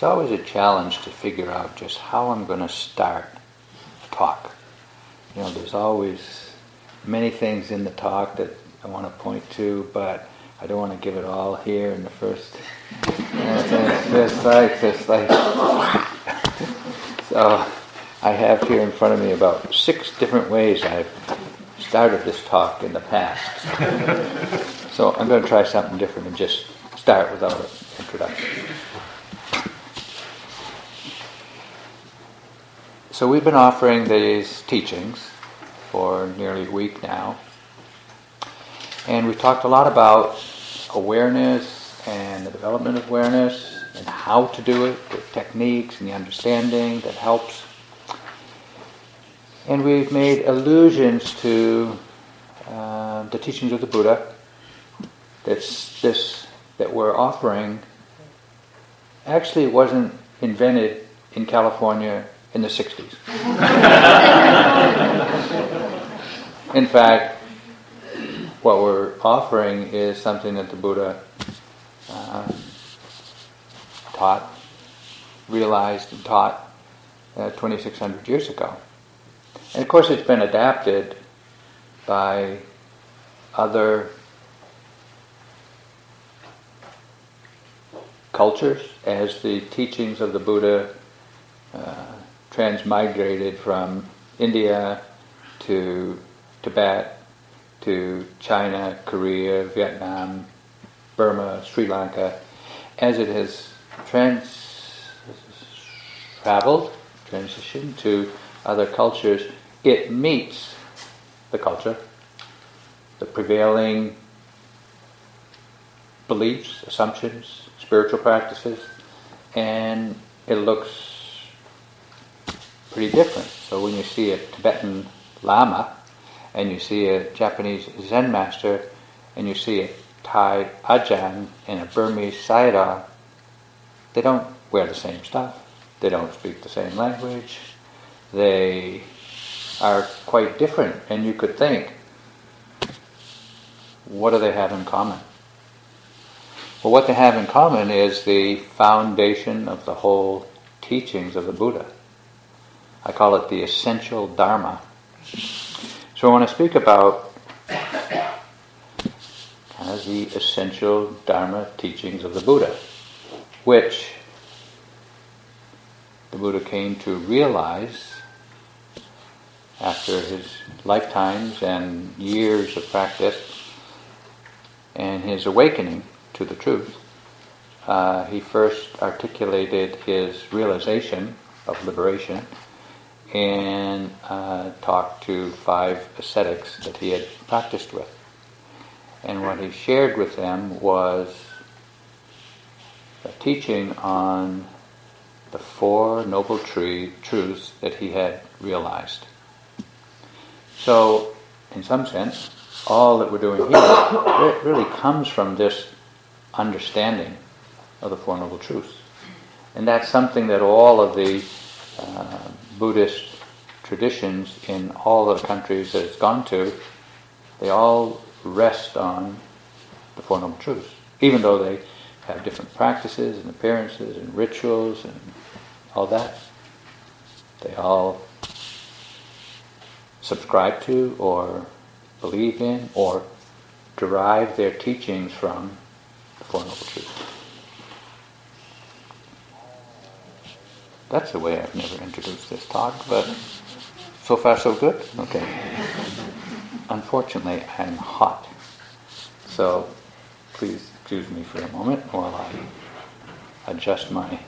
it's always a challenge to figure out just how I'm going to start a talk. You know, there's always many things in the talk that I want to point to, but I don't want to give it all here in the first. it's just like, like. so, I have here in front of me about six different ways I've started this talk in the past. so I'm going to try something different and just start without an introduction. So we've been offering these teachings for nearly a week now. And we've talked a lot about awareness and the development of awareness and how to do it, the techniques and the understanding that helps and we've made allusions to uh, the teachings of the Buddha. That's this that we're offering. Actually, wasn't invented in California in the 60s. in fact, what we're offering is something that the Buddha uh, taught, realized, and taught uh, 2,600 years ago. And of course, it's been adapted by other cultures as the teachings of the Buddha uh, transmigrated from India to Tibet to China, Korea, Vietnam, Burma, Sri Lanka, as it has trans- traveled, transitioned to other cultures, it meets the culture, the prevailing beliefs, assumptions, spiritual practices, and it looks pretty different. So when you see a Tibetan Lama and you see a Japanese Zen master and you see a Thai Ajahn and a Burmese Sayadaw, they don't wear the same stuff. They don't speak the same language. They are quite different, and you could think, what do they have in common? Well, what they have in common is the foundation of the whole teachings of the Buddha. I call it the essential Dharma. So I want to speak about kind of the essential Dharma teachings of the Buddha, which the Buddha came to realize after his lifetimes and years of practice and his awakening to the truth, uh, he first articulated his realization of liberation and uh, talked to five ascetics that he had practiced with. And what he shared with them was a teaching on the Four Noble tree, Truths that he had realized. So, in some sense, all that we're doing here really comes from this understanding of the Four Noble Truths. And that's something that all of the uh, Buddhist traditions in all the countries that it's gone to, they all rest on the Four Noble Truths, even though they have different practices and appearances and rituals and all that. They all subscribe to or believe in or derive their teachings from the Four Noble Truths. That's the way I've never introduced this talk, but so far so good? Okay. Unfortunately, I'm hot. So please excuse me for a moment while I adjust my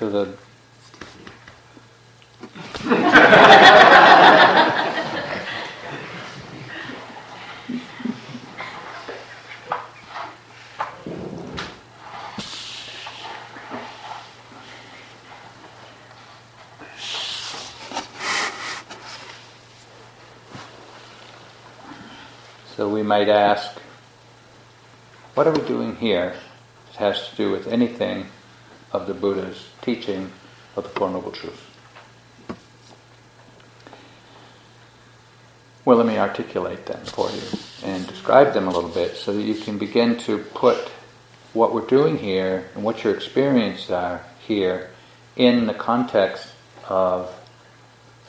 So the So we might ask, what are we doing here? It has to do with anything the Buddha's teaching of the Four Noble Truths. Well, let me articulate them for you and describe them a little bit so that you can begin to put what we're doing here and what your experiences are here in the context of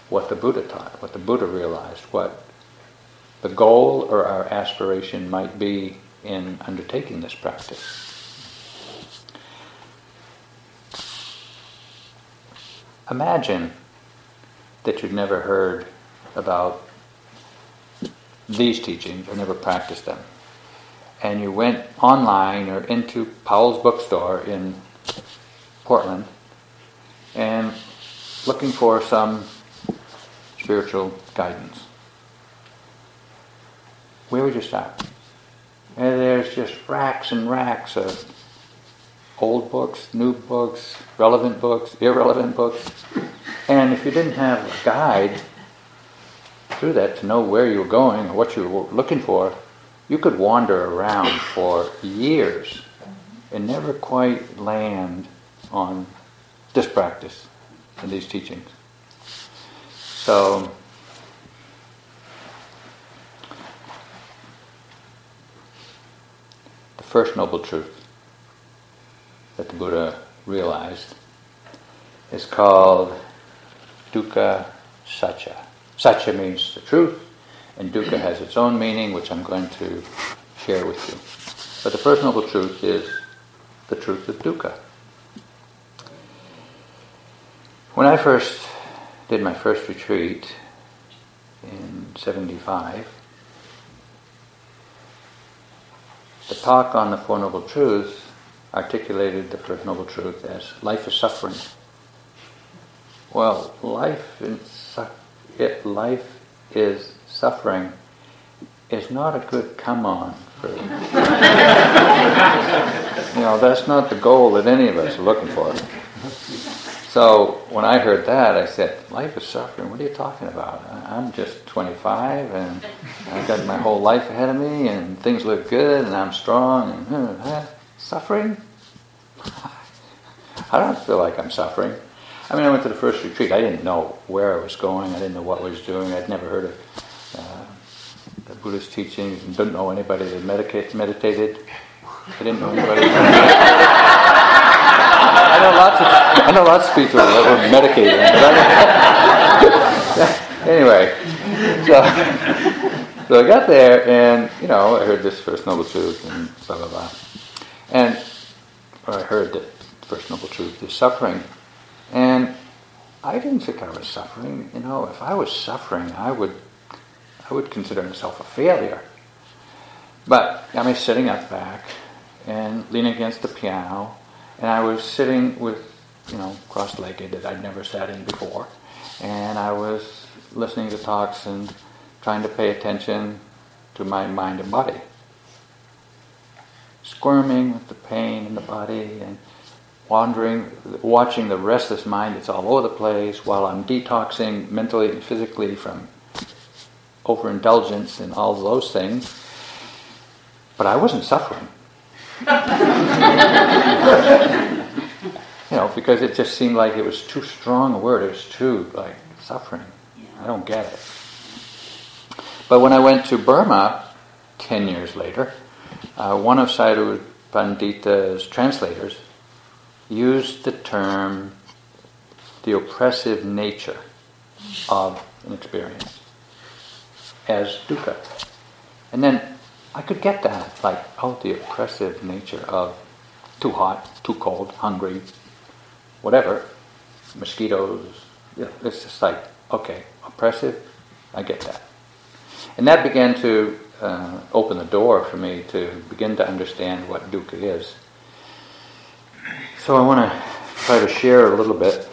what the Buddha taught, what the Buddha realized, what the goal or our aspiration might be in undertaking this practice. Imagine that you'd never heard about these teachings or never practiced them. And you went online or into Powell's bookstore in Portland and looking for some spiritual guidance where would you start? And there's just racks and racks of old books, new books, relevant books, irrelevant books. And if you didn't have a guide through that to know where you were going or what you were looking for, you could wander around for years and never quite land on this practice and these teachings. So the first noble truth that the Buddha realized is called dukkha satcha. Satcha means the truth, and dukkha has its own meaning, which I'm going to share with you. But the first noble truth is the truth of dukkha. When I first did my first retreat in 75, The talk on the Four Noble Truths articulated the First Noble Truth as life is suffering. Well, life, in su- it, life is suffering is not a good come on for. you know, that's not the goal that any of us are looking for. So when I heard that, I said, "Life is suffering. What are you talking about? I'm just 25, and I've got my whole life ahead of me, and things look good, and I'm strong. And suffering? I don't feel like I'm suffering. I mean, I went to the first retreat. I didn't know where I was going. I didn't know what I was doing. I'd never heard of uh, the Buddhist teachings, and didn't know anybody that meditated. I didn't know anybody. I know lots of I know lots of people that were medicated, anyway, so so I got there, and you know, I heard this first noble truth, and blah blah blah, and I heard that first noble truth is suffering, and I didn't think I was suffering. You know, if I was suffering, I would I would consider myself a failure. But I mean, sitting up back and leaning against the piano and I was sitting with, you know, cross-legged that I'd never sat in before, and I was listening to talks and trying to pay attention to my mind and body, squirming with the pain in the body and wandering, watching the restless mind that's all over the place while I'm detoxing mentally and physically from overindulgence and all those things. But I wasn't suffering. you know, because it just seemed like it was too strong a word. It was too like suffering. I don't get it. But when I went to Burma ten years later, uh, one of Sayadaw Pandita's translators used the term the oppressive nature of an experience as dukkha. And then I could get that, like, oh, the oppressive nature of too hot, too cold, hungry, whatever, mosquitoes. Know, it's just like, okay, oppressive, I get that. And that began to uh, open the door for me to begin to understand what dukkha is. So I want to try to share a little bit.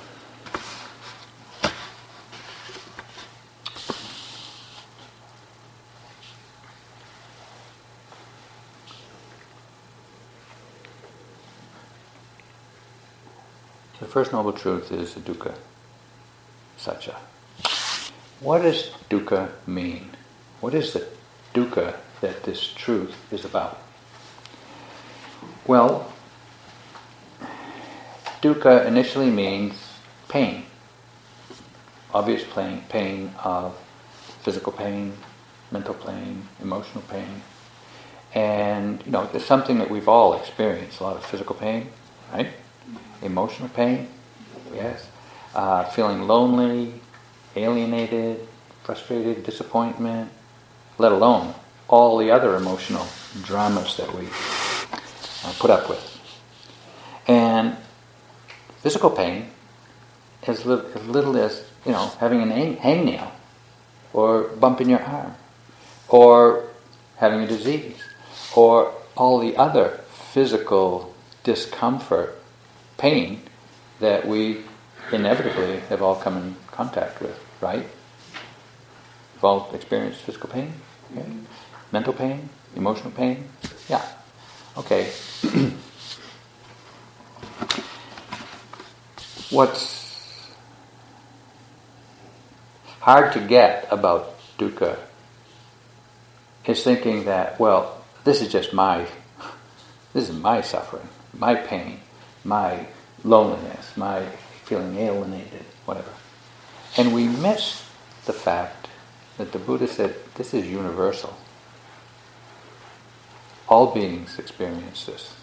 The first noble truth is dukkha satcha. What does dukkha mean? What is the dukkha that this truth is about? Well, dukkha initially means pain. Obvious pain, pain of physical pain, mental pain, emotional pain. And, you know, it's something that we've all experienced, a lot of physical pain, right? Emotional pain, yes. Uh, feeling lonely, alienated, frustrated, disappointment, let alone all the other emotional dramas that we uh, put up with. And physical pain, as little, as little as you know, having an hang- hangnail, or bump in your arm, or having a disease, or all the other physical discomfort, pain that we inevitably have all come in contact with, right? We've all experienced physical pain, okay? mental pain, emotional pain. Yeah. Okay. What's hard to get about dukkha is thinking that, well, this is just my, this is my suffering, my pain, my loneliness, my feeling alienated, whatever. And we miss the fact that the Buddha said this is universal. All beings experience this.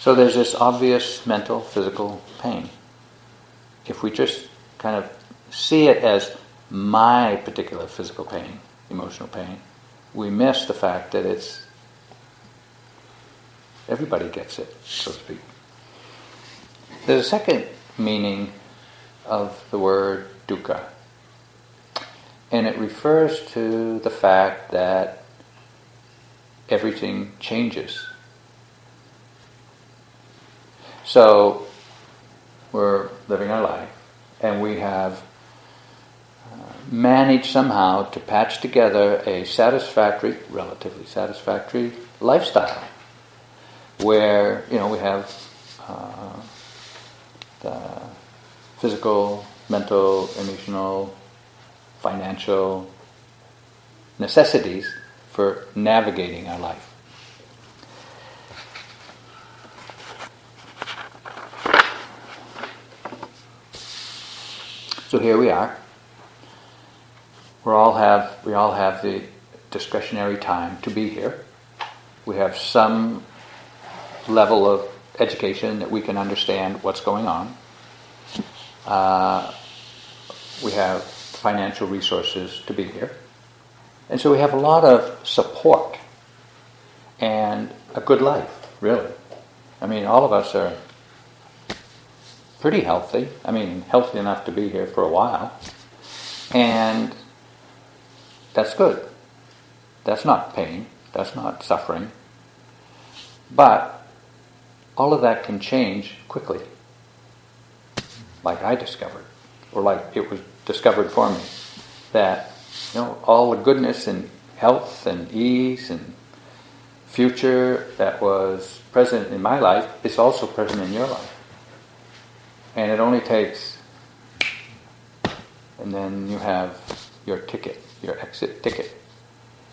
So there's this obvious mental, physical pain. If we just kind of see it as my particular physical pain, emotional pain, we miss the fact that it's everybody gets it, so to speak. There's a second meaning of the word dukkha, and it refers to the fact that everything changes. So we're living our life, and we have uh, managed somehow to patch together a satisfactory, relatively satisfactory lifestyle, where you know we have uh, the physical, mental, emotional, financial necessities for navigating our life. So here we are. We all have we all have the discretionary time to be here. We have some level of education that we can understand what's going on. Uh, we have financial resources to be here. And so we have a lot of support and a good life, really. I mean, all of us are pretty healthy. I mean, healthy enough to be here for a while. And that's good. That's not pain. That's not suffering. But all of that can change quickly, like I discovered, or like it was discovered for me. That, you know, all the goodness and health and ease and future that was present in my life is also present in your life. And it only takes, and then you have your ticket, your exit ticket.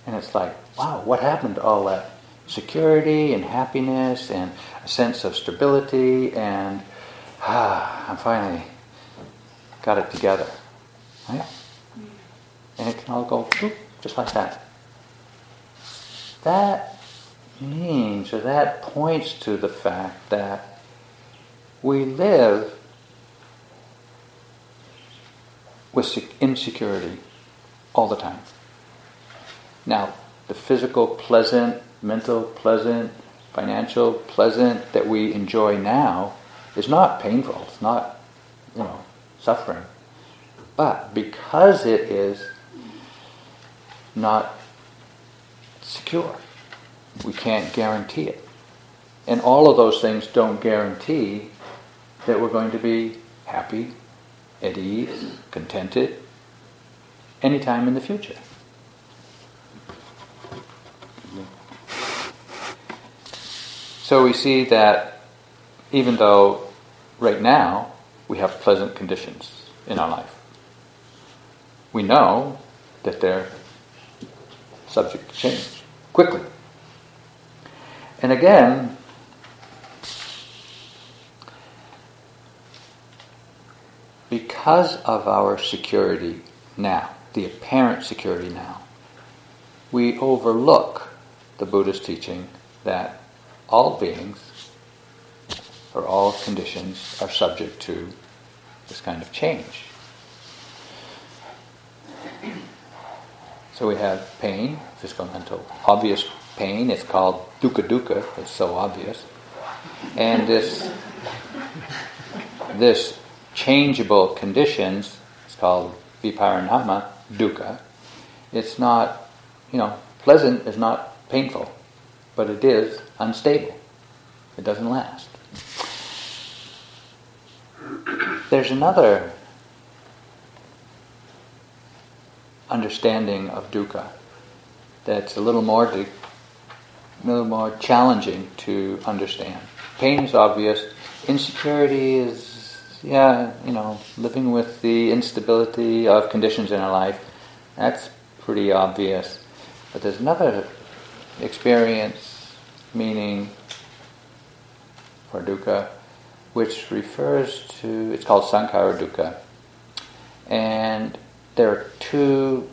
And it's like, wow, what happened to all that security and happiness and a sense of stability and ah, I finally got it together. Right? And it can all go just like that. That means, or that points to the fact that we live with insecurity all the time. Now, the physical pleasant, mental pleasant, financial pleasant that we enjoy now is not painful, it's not, you know, suffering. But because it is not secure, we can't guarantee it. And all of those things don't guarantee that we're going to be happy, at ease, contented, anytime in the future. So we see that even though right now we have pleasant conditions in our life, we know that they're subject to change quickly. And again, because of our security now, the apparent security now, we overlook the Buddha's teaching that all beings or all conditions are subject to this kind of change. So we have pain, physical, mental, obvious pain. It's called dukkha dukkha. It's so obvious, and this this changeable conditions. It's called viparinama dukkha. It's not, you know, pleasant is not painful, but it is unstable. It doesn't last. There's another understanding of dukkha that's a little more a little more challenging to understand. Pain is obvious. Insecurity is, yeah, you know, living with the instability of conditions in our life. That's pretty obvious. But there's another experience, meaning for dukkha, which refers to, it's called sankhara dukkha. And there are two,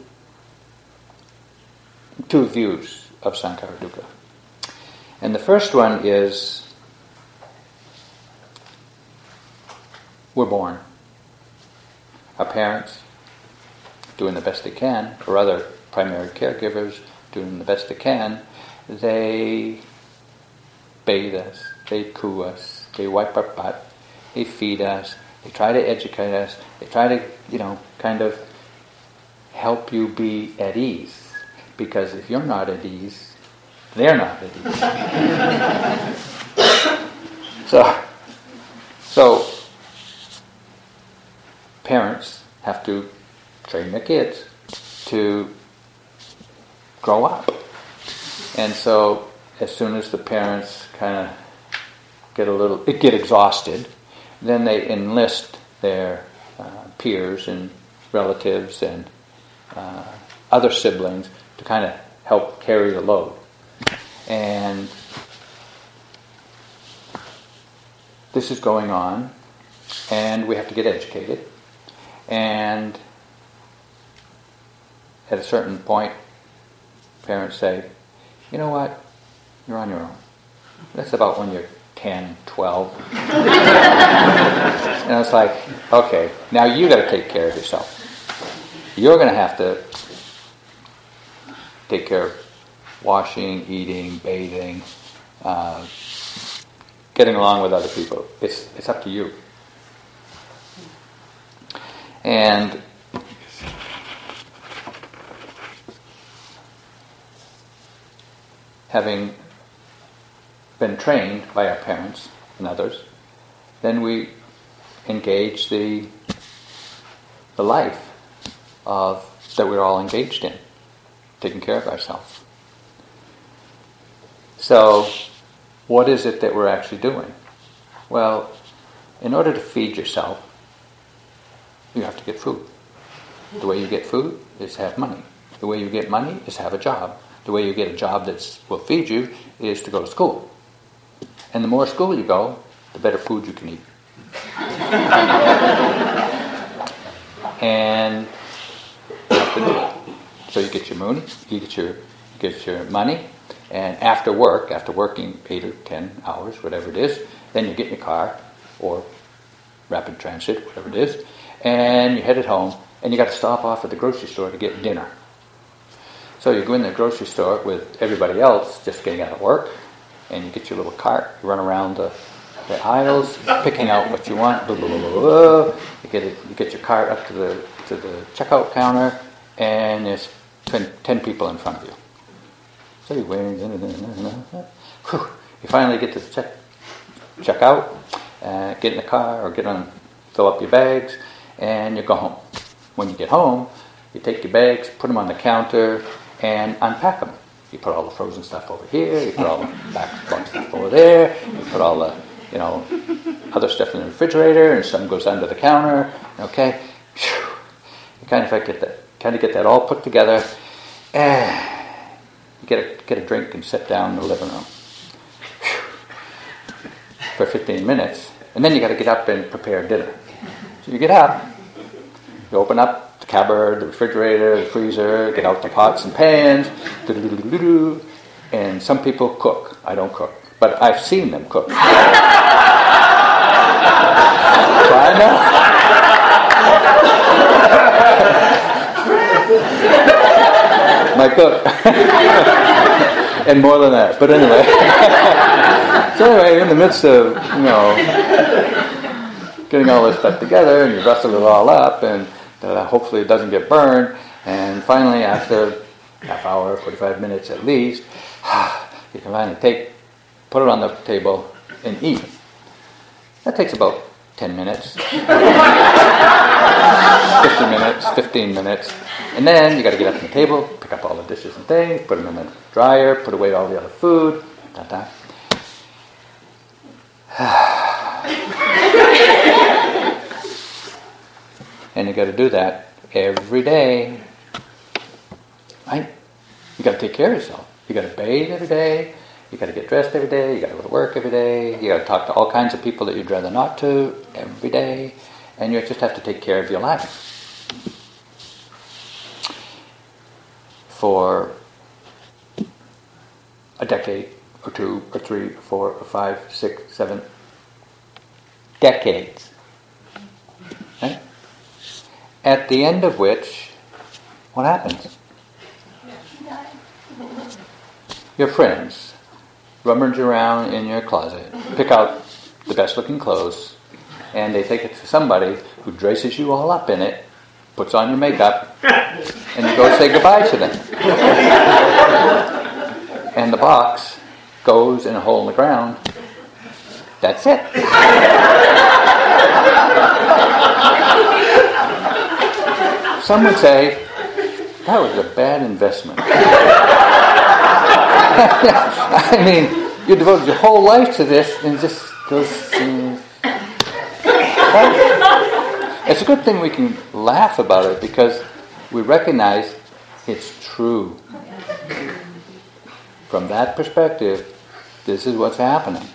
two views of sankhara dukkha. And the first one is we're born. Our parents doing the best they can, or other primary caregivers doing the best they can, they bathe us, they coo us, they wipe our butt, they feed us, they try to educate us, they try to, you know, kind of help you be at ease. Because if you're not at ease, they're not at ease. so, so parents have to train their kids to grow up. And so as soon as the parents kind of get a little get exhausted, then they enlist their uh, peers and relatives and uh, other siblings to kind of help carry the load. And this is going on, and we have to get educated. And at a certain point, parents say, you know what, you're on your own. That's about when you're 10, 12. and it's like, okay, now you got to take care of yourself. You're going to have to take care of washing, eating, bathing, uh, getting along with other people. It's, it's up to you. And having been trained by our parents and others, then we engage the, the life of, that we're all engaged in, taking care of ourselves. So, what is it that we're actually doing? Well, in order to feed yourself, you have to get food. The way you get food is have money. The way you get money is have a job. The way you get a job that will feed you is to go to school. And the more school you go, the better food you can eat. and you have to do it. So you get your money, you get your you get your money, and after work, after working eight or ten hours, whatever it is, then you get in your car or rapid transit, whatever it is, and you head it home, and you got to stop off at the grocery store to get dinner. So you go in the grocery store with everybody else just getting out of work, and you get your little cart, you run around the, the aisles, picking out what you want. Blah, blah, blah, you get it, you get your cart up to the to the checkout counter, and there's 10, 10 people in front of you. So you wait, you finally get to check, check out, uh, get in the car or get on, fill up your bags, and you go home. When you get home, you take your bags, put them on the counter, and unpack them. You put all the frozen stuff over here, you put all the back stuff over there, you put all the, you know, other stuff in the refrigerator, and some goes under the counter. Okay, you kind of get that, kind of get that all put together, and you get a get a drink and sit down in the living room. For 15 minutes, and then you got to get up and prepare dinner. So you get up, you open up the cupboard, the refrigerator, the freezer, get out the pots and pans, and some people cook. I don't cook, but I've seen them cook. so I know. My cook. and more than that. But anyway. so anyway, in the midst of, you know, getting all this stuff together and you rustle it all up and uh, hopefully it doesn't get burned. And finally, after half hour, 45 minutes at least, you can finally take, put it on the table and eat. That takes about 10 minutes, 50 minutes, 15 minutes. And then you got to get up from the table, pick up all the dishes and things, put them in the dryer, put away all the other food. Da, da. and you got to do that every day. Right? You got to take care of yourself. You got to bathe every day. You got to get dressed every day. You got to go to work every day. You got to talk to all kinds of people that you'd rather not to every day, and you just have to take care of your life. For a decade, or two, or three, or four, or five, six, seven decades. At the end of which, what happens? Your friends rummage around in your closet, pick out the best looking clothes, and they take it to somebody who dresses you all up in it, puts on your makeup, and you go say goodbye to them. and the box goes in a hole in the ground. That's it. Some would say that was a bad investment. I mean, you devoted your whole life to this and just goes. Uh, it's a good thing we can laugh about it because we recognize it's true. From that perspective, this is what's happening.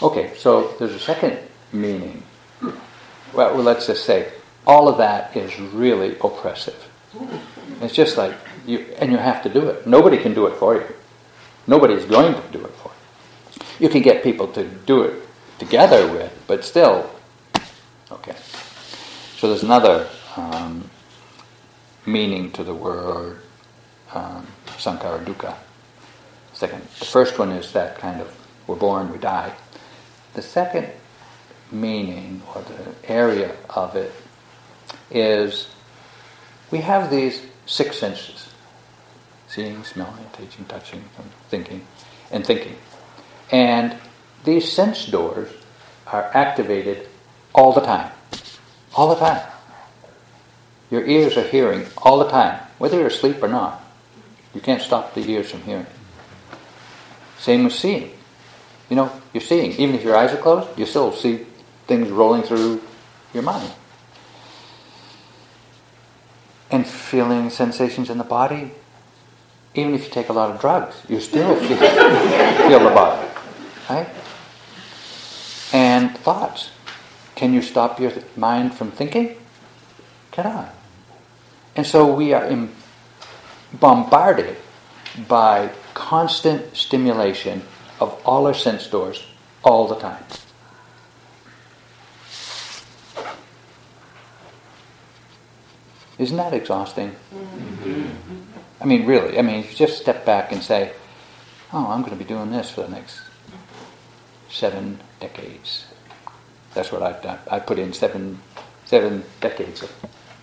Okay, so there's a second meaning. Well, let's just say all of that is really oppressive. It's just like you, and you have to do it. Nobody can do it for you. Nobody's going to do it for you. You can get people to do it together with, but still, okay. So there's another um, meaning to the word um, sankhara dukkha. Second, the first one is that kind of we're born, we die. The second meaning or the area of it is we have these six senses seeing, smelling, tasting, touching, thinking, and thinking. And these sense doors are activated all the time. All the time. Your ears are hearing all the time, whether you're asleep or not. You can't stop the ears from hearing. Same with seeing. You know, you're seeing. Even if your eyes are closed, you still see things rolling through your mind. And feeling sensations in the body, even if you take a lot of drugs, you still feel, feel the body. Right? And thoughts. Can you stop your mind from thinking? Cannot. And so we are bombarded by constant stimulation of all our sense doors all the time. Isn't that exhausting? Mm-hmm. I mean, really. I mean, if you just step back and say, oh, I'm going to be doing this for the next seven decades. That's what I've done. I put in seven, seven decades of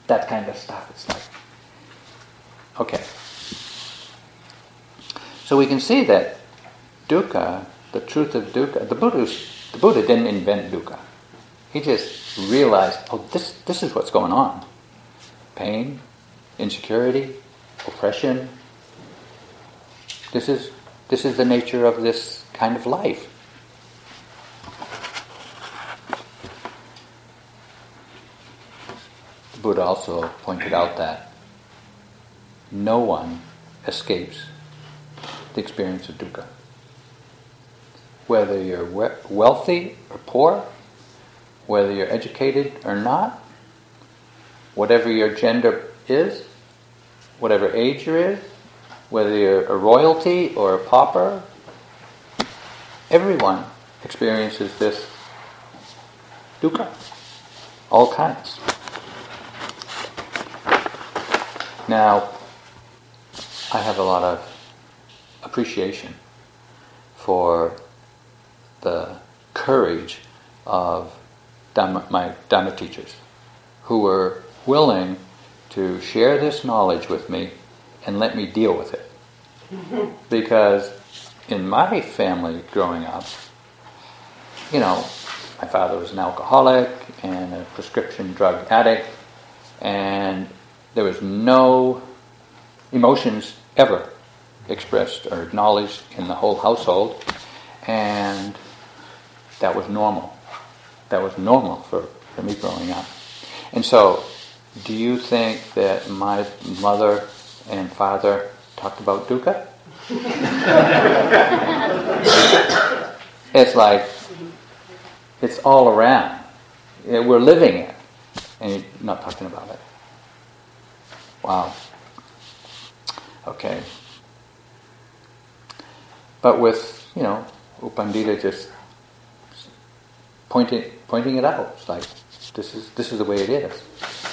that kind of stuff. It's like, okay. So we can see that dukkha, the truth of dukkha, the Buddha, the Buddha didn't invent dukkha. He just realized, oh, this, this is what's going on. Pain, insecurity, oppression. This is, this is the nature of this kind of life. The Buddha also pointed out that no one escapes the experience of dukkha. Whether you're we- wealthy or poor, whether you're educated or not, whatever your gender is, whatever age you're in, whether you're a royalty or a pauper, everyone experiences this dukkha, all kinds. Now, I have a lot of appreciation for the courage of Dhamma, my Dhamma teachers who were willing to share this knowledge with me and let me deal with it. because in my family growing up, you know, my father was an alcoholic and a prescription drug addict, and there was no emotions ever expressed or acknowledged in the whole household, and that was normal. That was normal for, for me growing up. And so, do you think that my mother and father talked about dukkha? it's like, it's all around. We're living it, and you're not talking about it. Wow. Okay. But with, you know, U Pandita just pointing pointing it out. It's like this is this is the way it is.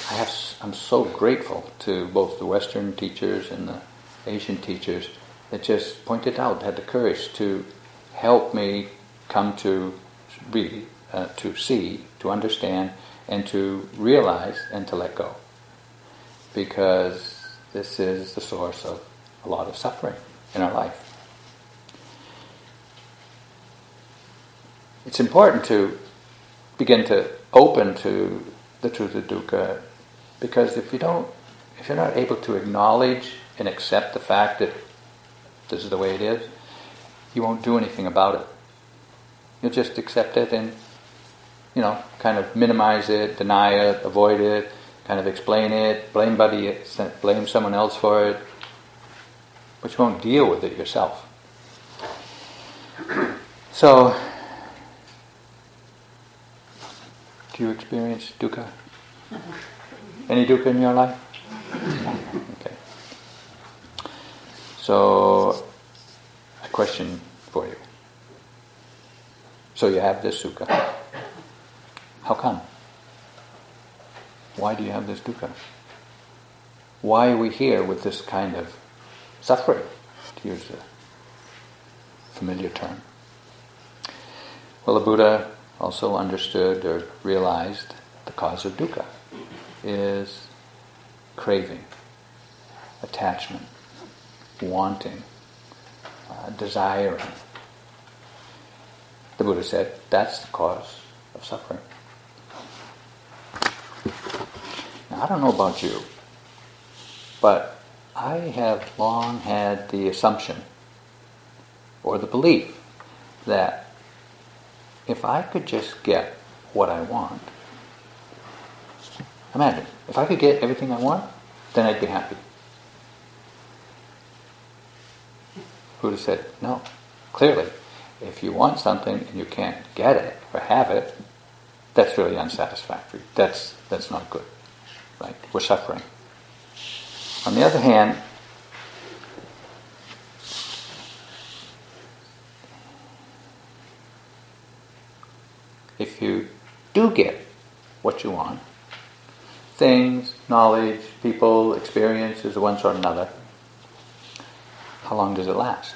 I have I'm so grateful to both the Western teachers and the Asian teachers that just pointed out, had the courage to help me come to be, uh, to see, to understand, and to realize and to let go. Because this is the source of a lot of suffering in our life. It's important to begin to open to the truth of dukkha because if you don't, if you're not able to acknowledge and accept the fact that this is the way it is, you won't do anything about it. You'll just accept it and, you know, kind of minimize it, deny it, avoid it, kind of explain it, blame buddy, blame someone else for it, but you won't deal with it yourself. So, do you experience dukkha? Any dukkha in your life? Okay. So, a question for you. So you have this sukha. How come? Why do you have this dukkha? Why are we here with this kind of suffering, to use a familiar term? Well, the Buddha also understood or realized the cause of dukkha is craving, attachment, wanting, uh, desiring. The Buddha said that's the cause of suffering. Now, I don't know about you, but I have long had the assumption or the belief that if I could just get what I want, Imagine, if I could get everything I want, then I'd be happy. Buddha said, no. Clearly, if you want something and you can't get it or have it, that's really unsatisfactory. That's, that's not good. Right? We're suffering. On the other hand, if you do get what you want, things, knowledge, people, experiences of one sort or another, how long does it last?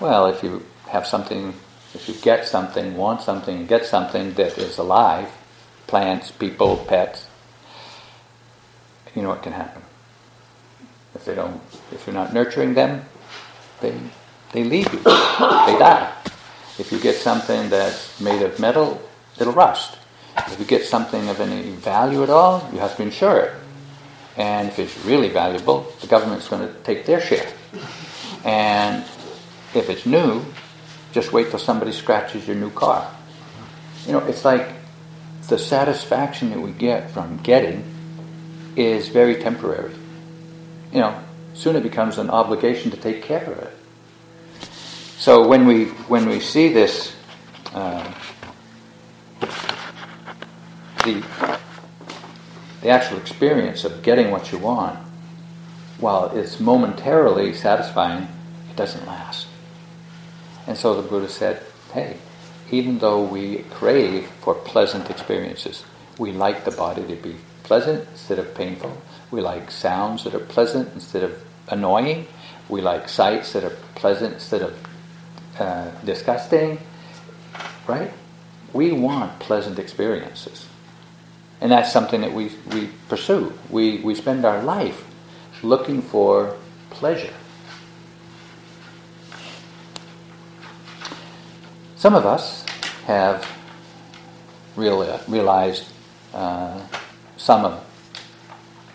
Well, if you have something, if you get something, want something, get something that is alive, plants, people, pets, you know what can happen. If they don't, if you're not nurturing them, they, they leave you, they die. If you get something that's made of metal, it'll rust. If you get something of any value at all, you have to insure it. And if it's really valuable, the government's going to take their share. And if it's new, just wait till somebody scratches your new car. You know, it's like the satisfaction that we get from getting is very temporary. You know, soon it becomes an obligation to take care of it. So when we when we see this, uh, the the actual experience of getting what you want, while it's momentarily satisfying, it doesn't last. And so the Buddha said, "Hey, even though we crave for pleasant experiences, we like the body to be pleasant instead of painful. We like sounds that are pleasant instead of annoying. We like sights that are pleasant instead of uh, disgusting. Right? We want pleasant experiences. And that's something that we, we pursue. We, we spend our life looking for pleasure. Some of us have real, realized uh, some of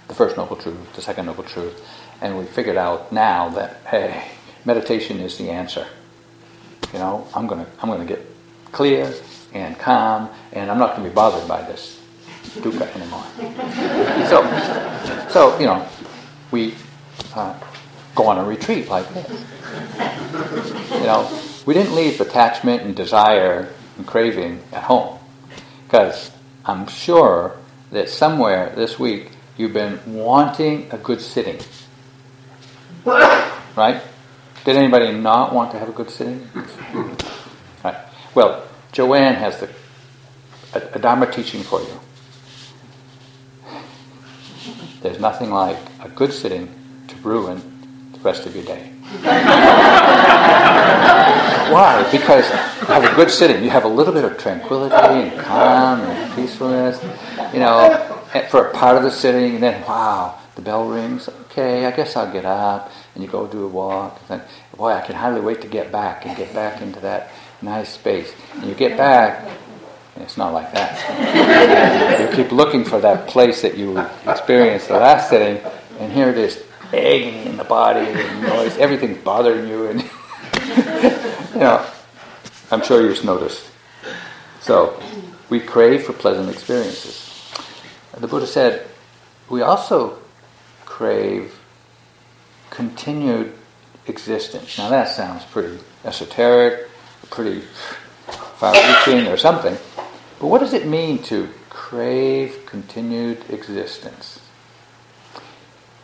the first noble truth, the second noble truth, and we figured out now that hey, meditation is the answer. You know, I'm gonna I'm gonna get clear and calm, and I'm not gonna be bothered by this dukkha anymore. so, so you know, we uh, go on a retreat like this. You know, we didn't leave attachment and desire and craving at home. Because I'm sure that somewhere this week you've been wanting a good sitting. Right? Did anybody not want to have a good sitting? Right. Well, Joanne has the, a, a Dharma teaching for you. There's nothing like a good sitting to ruin the rest of your day. Why? Because you have a good sitting. You have a little bit of tranquility and calm and peacefulness, you know, for a part of the sitting, and then, wow, the bell rings. Okay, I guess I'll get up. And you go do a walk. And then, boy, I can hardly wait to get back and get back into that nice space. And you get back, it's not like that. you keep looking for that place that you experienced the last sitting, and here it is agony in the body and noise, everything's bothering you, and you know, I'm sure you've noticed. So, we crave for pleasant experiences. The Buddha said, we also crave continued existence. Now that sounds pretty esoteric, pretty far-reaching, or something. But what does it mean to crave continued existence?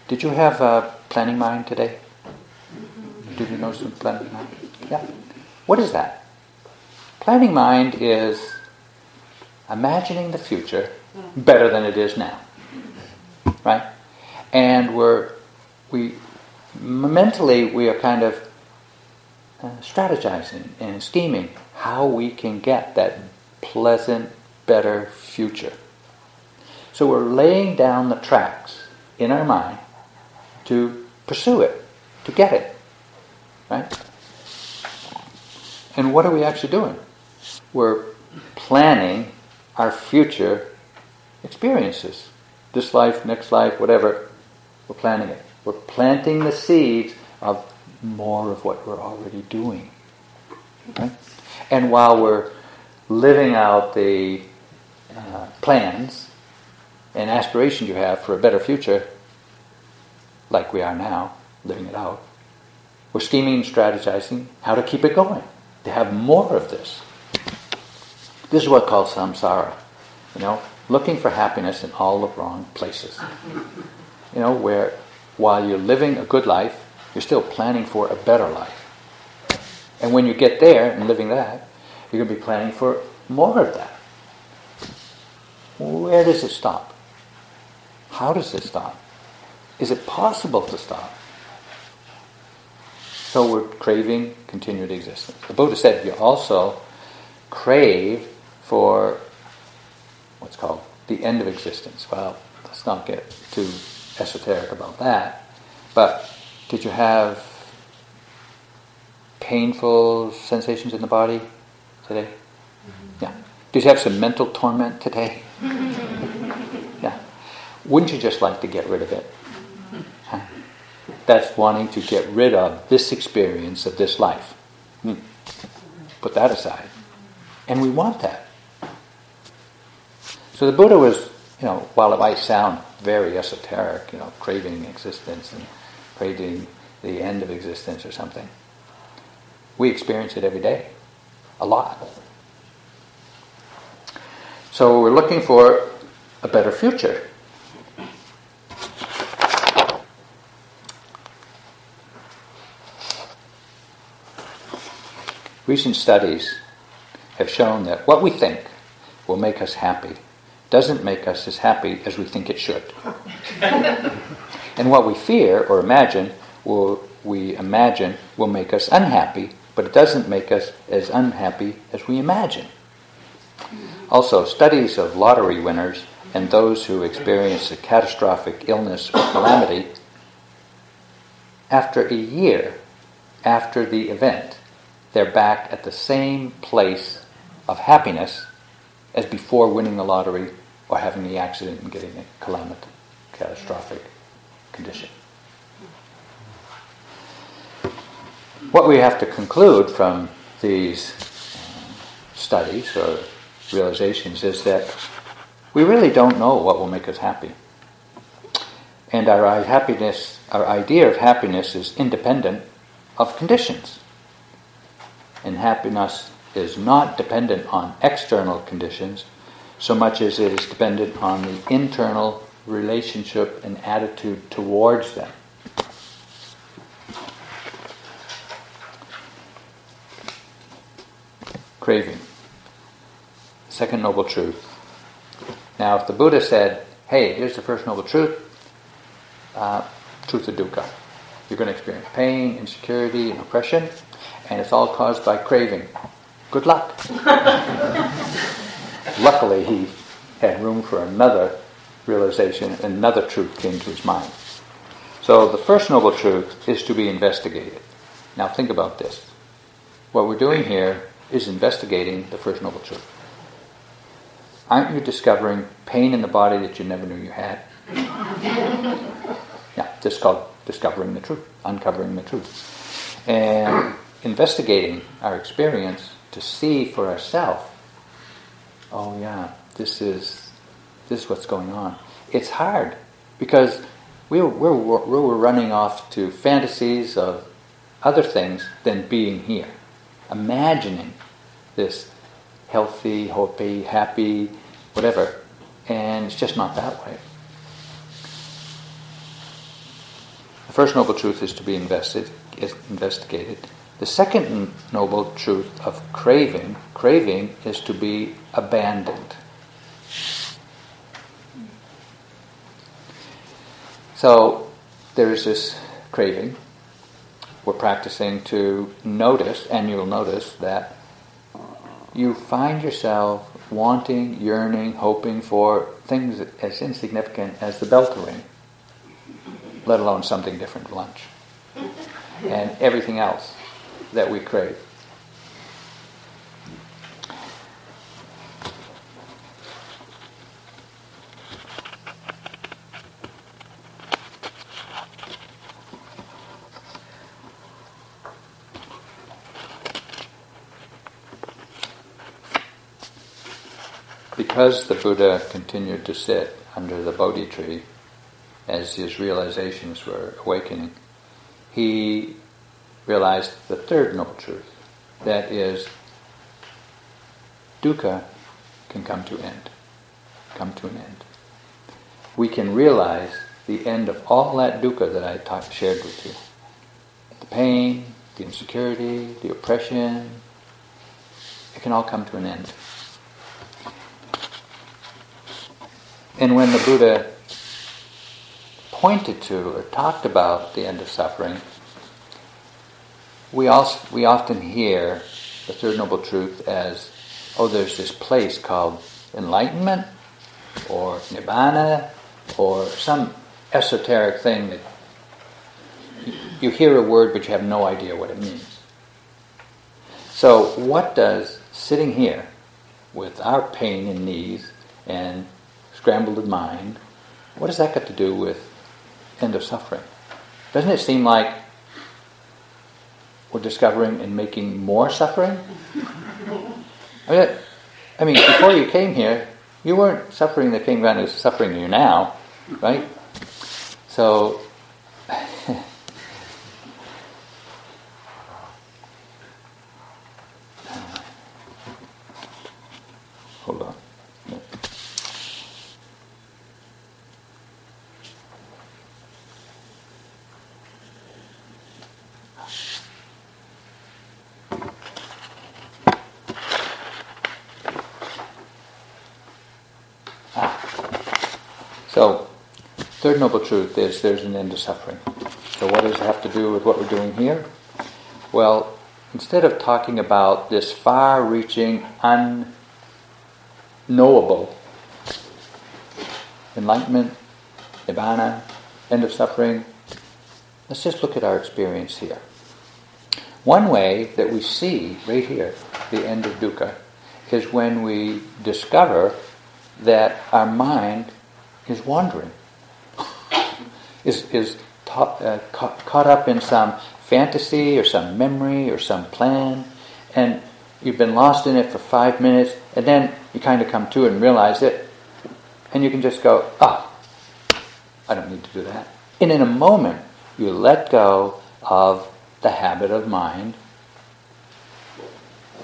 Did you have a planning mind today? Did you know some planning mind? Yeah. What is that? Planning mind is imagining the future better than it is now. Right? And we're we mentally we are kind of uh, strategizing and scheming how we can get that pleasant, better future. So we're laying down the tracks in our mind to pursue it, to get it. Right? And what are we actually doing? We're planning our future experiences. This life, next life, whatever. We're planning it. We're planting the seeds of more of what we're already doing. Right? And while we're living out the uh, plans and aspirations you have for a better future, like we are now, living it out. We're scheming and strategizing how to keep it going, to have more of this. This is what called samsara. You know, looking for happiness in all the wrong places. You know, where while you're living a good life, you're still planning for a better life. And when you get there and living that, you're going to be planning for more of that. Where does it stop? How does it stop? Is it possible to stop? So we're craving continued existence. The Buddha said you also crave for what's called the end of existence. Well, let's not get too esoteric about that. But did you have painful sensations in the body today? Yeah. Do you have some mental torment today? yeah. Wouldn't you just like to get rid of it? Huh? That's wanting to get rid of this experience of this life. Hmm. Put that aside. And we want that. So the Buddha was, you know, while it might sound very esoteric, you know, craving existence and craving the end of existence or something, we experience it every day, a lot. So we're looking for a better future. Recent studies have shown that what we think will make us happy doesn't make us as happy as we think it should. and what we fear or imagine will we imagine will make us unhappy, but it doesn't make us as unhappy as we imagine. Also, studies of lottery winners and those who experience a catastrophic illness or calamity, after a year after the event, they're back at the same place of happiness as before winning the lottery or having the accident and getting a calamity, catastrophic condition. What we have to conclude from these um, studies or realizations is that we really don't know what will make us happy. And our happiness, our idea of happiness is independent of conditions. And happiness is not dependent on external conditions so much as it is dependent on the internal relationship and attitude towards them. Craving. Second noble truth. Now, if the Buddha said, hey, here's the first noble truth, uh, truth of dukkha. You're going to experience pain, insecurity, and oppression, and it's all caused by craving. Good luck. Luckily, he had room for another realization, another truth came to his mind. So, the first noble truth is to be investigated. Now, think about this. What we're doing here is investigating the first noble truth. Aren't you discovering pain in the body that you never knew you had? yeah, this is called discovering the truth, uncovering the truth. And investigating our experience to see for ourselves oh yeah, this is this is what's going on. It's hard because we we're, we're, we're running off to fantasies of other things than being here, imagining this healthy, happy, happy, whatever, and it's just not that way. The first noble truth is to be invested, is investigated. The second noble truth of craving, craving is to be abandoned. So there is this craving. We're practicing to notice, and you'll notice that you find yourself wanting, yearning, hoping for things as insignificant as the bell to ring, let alone something different lunch, and everything else that we crave. Because the Buddha continued to sit under the Bodhi tree as his realizations were awakening, he realized the third noble truth that is, dukkha can come to end, come to an end. We can realize the end of all that dukkha that I shared with you the pain, the insecurity, the oppression, it can all come to an end. And when the Buddha pointed to or talked about the end of suffering, we, also, we often hear the Third Noble Truth as, oh, there's this place called enlightenment or nibbana or some esoteric thing that you hear a word but you have no idea what it means. So, what does sitting here with our pain in knees and scrambled mind, what does that got to do with end of suffering? Doesn't it seem like we're discovering and making more suffering? I mean, I mean, before you came here, you weren't suffering the King Van is suffering you now, right? So hold on. So, third noble truth is there's an end to suffering. So, what does it have to do with what we're doing here? Well, instead of talking about this far reaching, unknowable enlightenment, nibbana, end of suffering, let's just look at our experience here. One way that we see right here the end of dukkha is when we discover that our mind is wandering, is, is uh, ca- caught up in some fantasy or some memory or some plan, and you've been lost in it for five minutes, and then you kind of come to and realize it, and you can just go, oh, I don't need to do that. And in a moment, you let go of the habit of mind,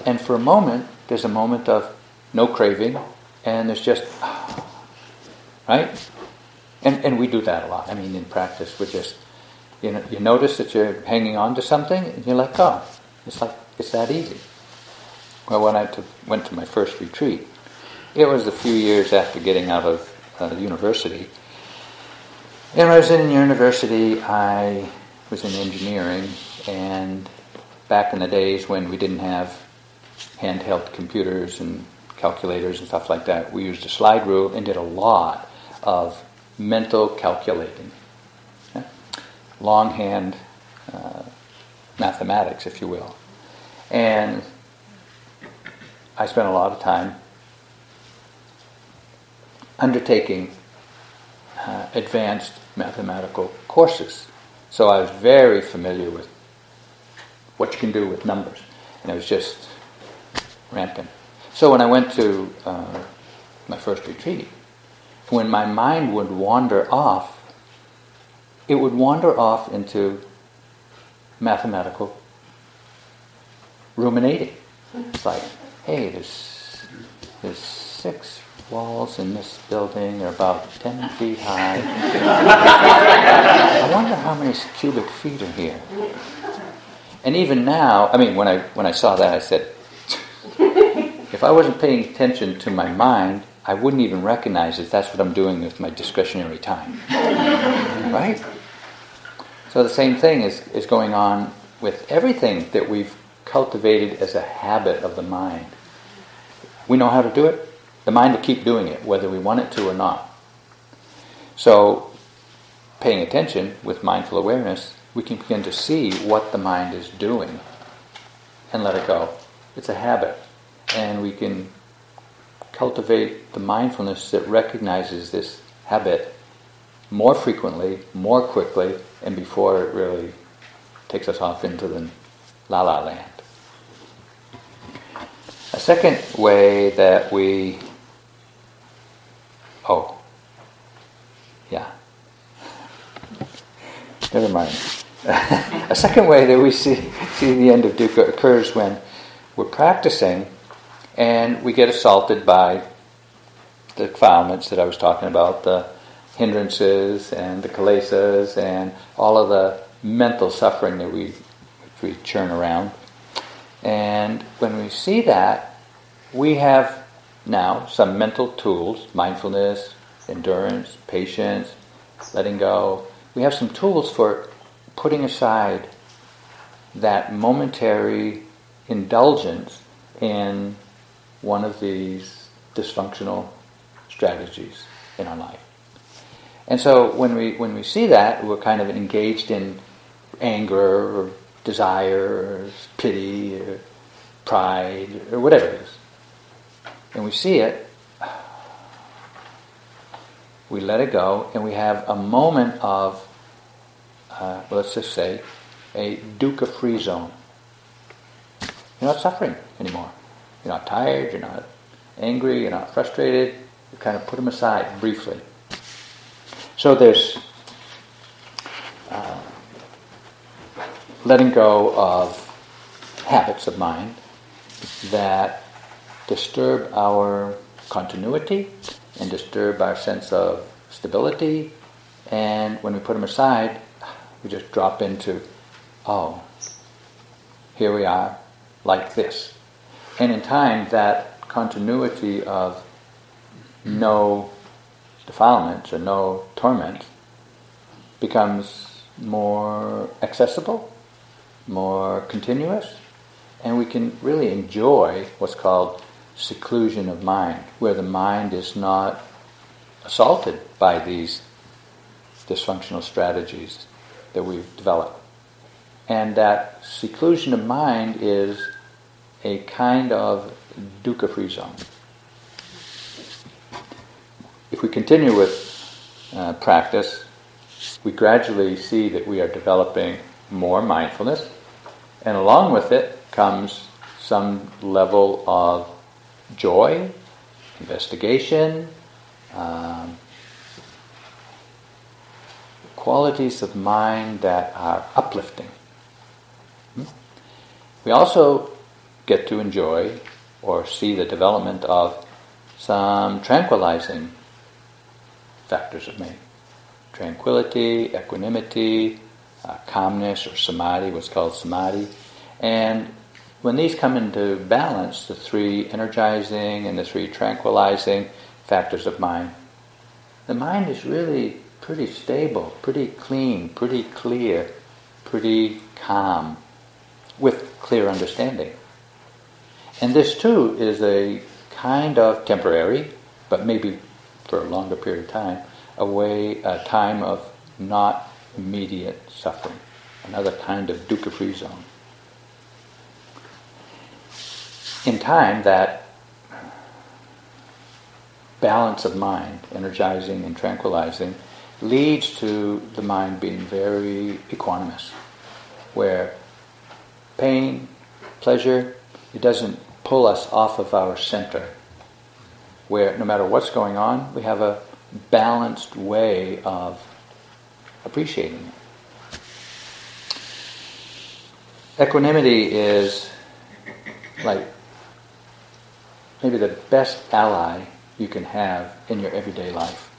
and for a moment, there's a moment of no craving, and there's just, right? And, and we do that a lot. I mean, in practice, we just, you know, you notice that you're hanging on to something and you let go. It's like, it's that easy. Well, when I went to my first retreat, it was a few years after getting out of uh, university. And when I was in university, I was in engineering, and back in the days when we didn't have handheld computers and calculators and stuff like that, we used a slide rule and did a lot of mental calculating, okay? longhand uh, mathematics, if you will. And I spent a lot of time undertaking uh, advanced mathematical courses. So I was very familiar with what you can do with numbers. And it was just rampant. So when I went to uh, my first retreat, when my mind would wander off, it would wander off into mathematical ruminating. It's like, hey, there's, there's six walls in this building, they're about 10 feet high. I wonder how many cubic feet are here. And even now, I mean, when I, when I saw that, I said, if I wasn't paying attention to my mind, I wouldn't even recognize that that's what I'm doing with my discretionary time. right? So the same thing is, is going on with everything that we've cultivated as a habit of the mind. We know how to do it. The mind will keep doing it, whether we want it to or not. So, paying attention with mindful awareness, we can begin to see what the mind is doing and let it go. It's a habit. And we can cultivate the mindfulness that recognizes this habit more frequently, more quickly, and before it really takes us off into the la la land. A second way that we. Oh. Yeah. Never mind. a second way that we see, see the end of dukkha occurs when we're practicing and we get assaulted by the defilements that I was talking about, the hindrances and the kilesas and all of the mental suffering that we, we churn around. And when we see that, we have now some mental tools mindfulness, endurance, patience, letting go. We have some tools for putting aside that momentary indulgence in one of these dysfunctional strategies in our life. And so when we when we see that, we're kind of engaged in anger or desire or pity or pride, or whatever it is. And we see it, we let it go, and we have a moment of, uh, let's just say, a dukkha free zone. You're not suffering anymore. You're not tired, you're not angry, you're not frustrated. You kind of put them aside briefly. So there's uh, letting go of habits of mind that disturb our continuity and disturb our sense of stability. And when we put them aside, we just drop into, oh, here we are, like this. And in time, that continuity of no defilements or no torment becomes more accessible, more continuous, and we can really enjoy what's called seclusion of mind, where the mind is not assaulted by these dysfunctional strategies that we've developed. And that seclusion of mind is a kind of dukkha free zone. If we continue with uh, practice, we gradually see that we are developing more mindfulness, and along with it comes some level of joy, investigation, um, qualities of mind that are uplifting. Hmm? We also get to enjoy or see the development of some tranquilizing factors of mind tranquility, equanimity, uh, calmness, or samadhi, what's called samadhi. And when these come into balance, the three energizing and the three tranquilizing factors of mind, the mind is really pretty stable, pretty clean, pretty clear, pretty calm, with clear understanding. And this too is a kind of temporary, but maybe for a longer period of time, a way, a time of not immediate suffering, another kind of dukkha free zone. In time, that balance of mind, energizing and tranquilizing, leads to the mind being very equanimous, where pain, pleasure, it doesn't pull us off of our center, where no matter what's going on, we have a balanced way of appreciating it. Equanimity is like maybe the best ally you can have in your everyday life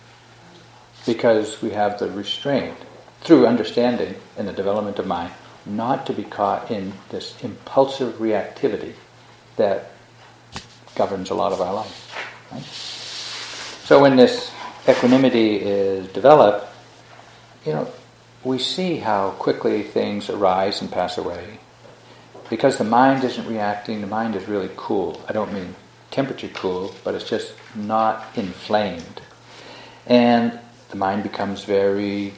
because we have the restraint through understanding and the development of mind not to be caught in this impulsive reactivity that governs a lot of our life. Right? So when this equanimity is developed, you know, we see how quickly things arise and pass away. Because the mind isn't reacting, the mind is really cool. I don't mean temperature cool, but it's just not inflamed. And the mind becomes very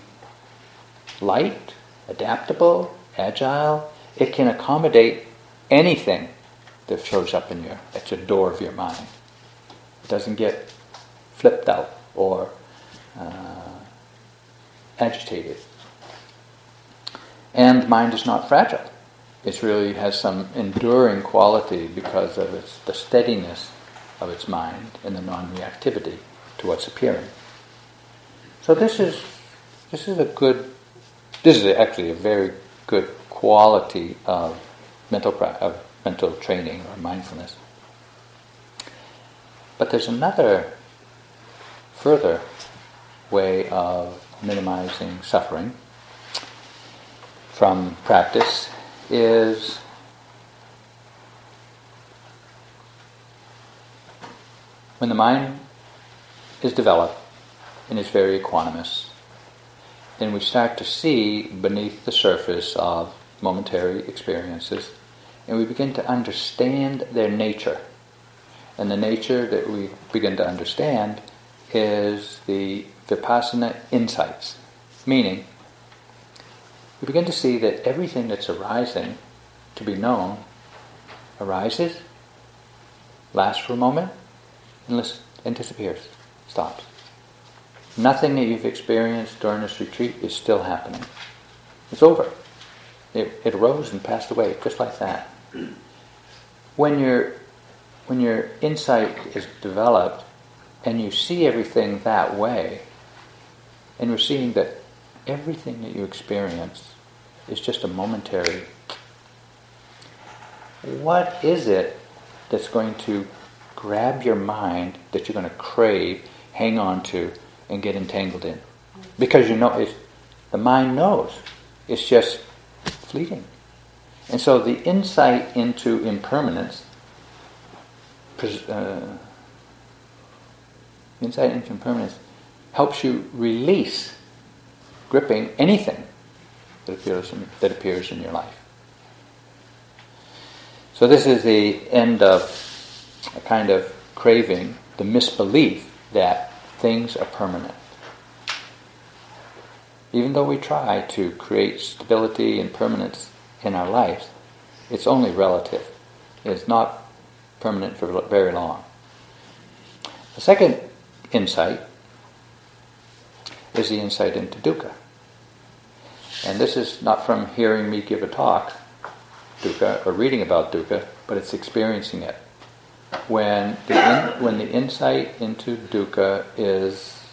light, adaptable, agile. It can accommodate anything that shows up in your at the door of your mind. It doesn't get flipped out or uh, agitated. And mind is not fragile. It really has some enduring quality because of its, the steadiness of its mind and the non-reactivity to what's appearing. So this is this is a good this is actually a very good quality of mental of mental training or mindfulness. But there's another further way of minimizing suffering from practice is when the mind is developed and is very equanimous, then we start to see beneath the surface of momentary experiences and we begin to understand their nature. And the nature that we begin to understand is the vipassana insights, meaning we begin to see that everything that's arising to be known arises, lasts for a moment, and, and disappears, stops. Nothing that you've experienced during this retreat is still happening. It's over. It, it arose and passed away, just like that. When your when your insight is developed and you see everything that way, and you're seeing that everything that you experience is just a momentary. What is it that's going to grab your mind that you're going to crave, hang on to, and get entangled in? Because you know, the mind knows it's just fleeting. And so the insight into impermanence, uh, insight into impermanence, helps you release gripping anything that appears in, that appears in your life. So this is the end of a kind of craving, the misbelief that things are permanent. Even though we try to create stability and permanence in our lives, it's only relative. It's not permanent for very long. The second insight is the insight into dukkha. And this is not from hearing me give a talk, dukkha, or reading about dukkha, but it's experiencing it. When the, in, when the insight into dukkha is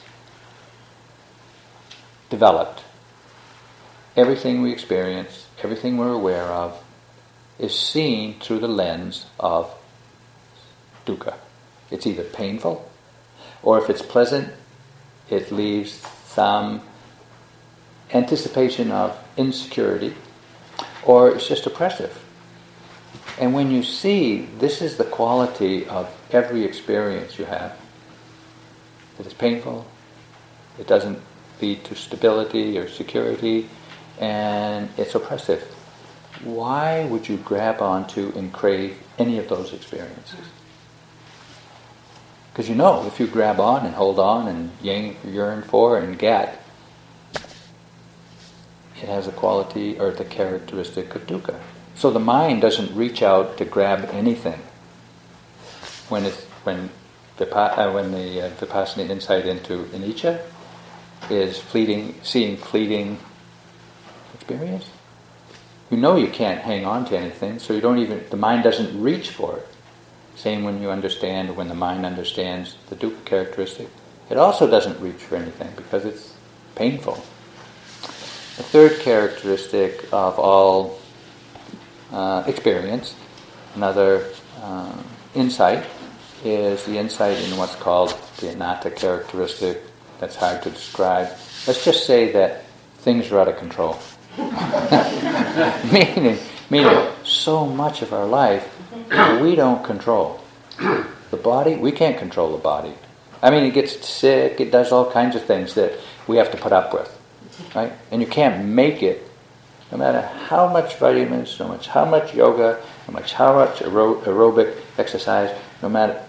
developed, everything we experience, everything we're aware of, is seen through the lens of dukkha. It's either painful, or if it's pleasant, it leaves some anticipation of insecurity, or it's just oppressive. And when you see this is the quality of every experience you have, that it's painful, it doesn't lead to stability or security, and it's oppressive. Why would you grab onto and crave any of those experiences? Because you know, if you grab on and hold on and yearn for and get, it has a quality or the characteristic of dukkha. So the mind doesn't reach out to grab anything when it's when uh, when the uh, vipassana insight into anicca is fleeting, seeing fleeting experience. You know you can't hang on to anything, so you don't even the mind doesn't reach for it. Same when you understand, when the mind understands the dukkha characteristic, it also doesn't reach for anything because it's painful. The third characteristic of all uh, experience, another uh, insight, is the insight in what's called the anatta characteristic. That's hard to describe. Let's just say that things are out of control. meaning, meaning, so much of our life we don't control. The body, we can't control the body. I mean, it gets sick, it does all kinds of things that we have to put up with, right? And you can't make it, no matter how much vitamins, no much how much yoga, no much how much aer- aerobic exercise, no matter,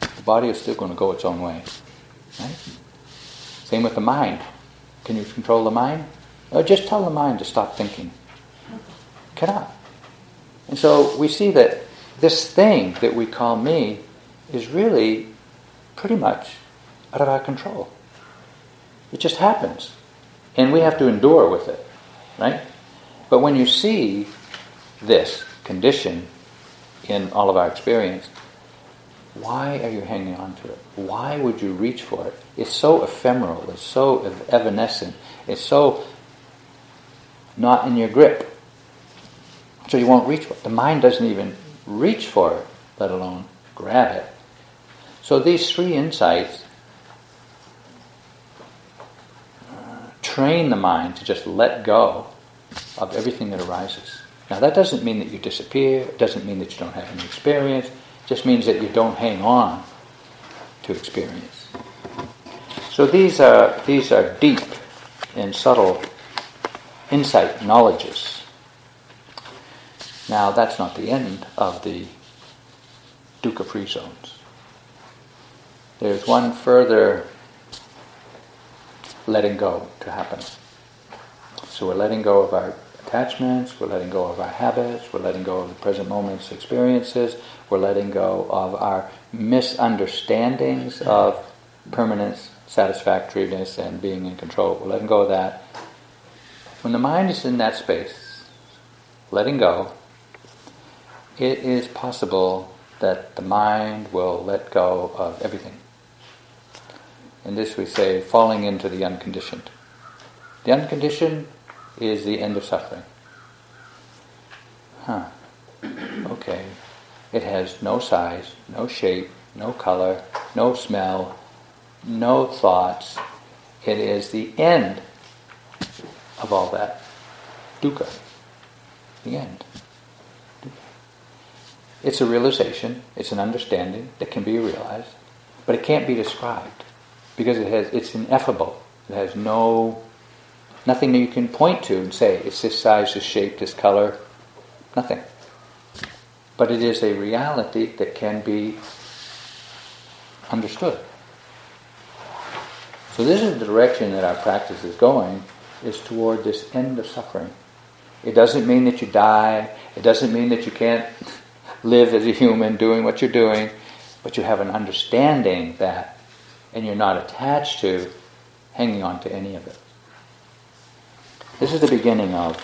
the body is still going to go its own way, right? Same with the mind. Can you control the mind? No, just tell the mind to stop thinking. Cannot. And so we see that this thing that we call me is really pretty much out of our control. It just happens. And we have to endure with it, right? But when you see this condition in all of our experience, why are you hanging on to it? Why would you reach for it? It's so ephemeral, it's so evanescent, it's so not in your grip. So you won't reach for it. The mind doesn't even reach for it, let alone grab it. So these three insights uh, train the mind to just let go of everything that arises. Now that doesn't mean that you disappear, it doesn't mean that you don't have any experience, it just means that you don't hang on to experience. So these are these are deep and subtle insight knowledges now, that's not the end of the dukkha free zones. There's one further letting go to happen. So we're letting go of our attachments, we're letting go of our habits, we're letting go of the present moment's experiences, we're letting go of our misunderstandings of permanence, satisfactoriness, and being in control. We're letting go of that. When the mind is in that space, letting go, it is possible that the mind will let go of everything. In this we say falling into the unconditioned. The unconditioned is the end of suffering. Huh. Okay. It has no size, no shape, no color, no smell, no thoughts. It is the end of all that. Dukkha. The end. It's a realization, it's an understanding that can be realized, but it can't be described because it has it's ineffable. It has no nothing that you can point to and say it's this size, this shape, this color. Nothing. But it is a reality that can be understood. So this is the direction that our practice is going, is toward this end of suffering. It doesn't mean that you die. It doesn't mean that you can't live as a human doing what you're doing, but you have an understanding that, and you're not attached to hanging on to any of it. This is the beginning of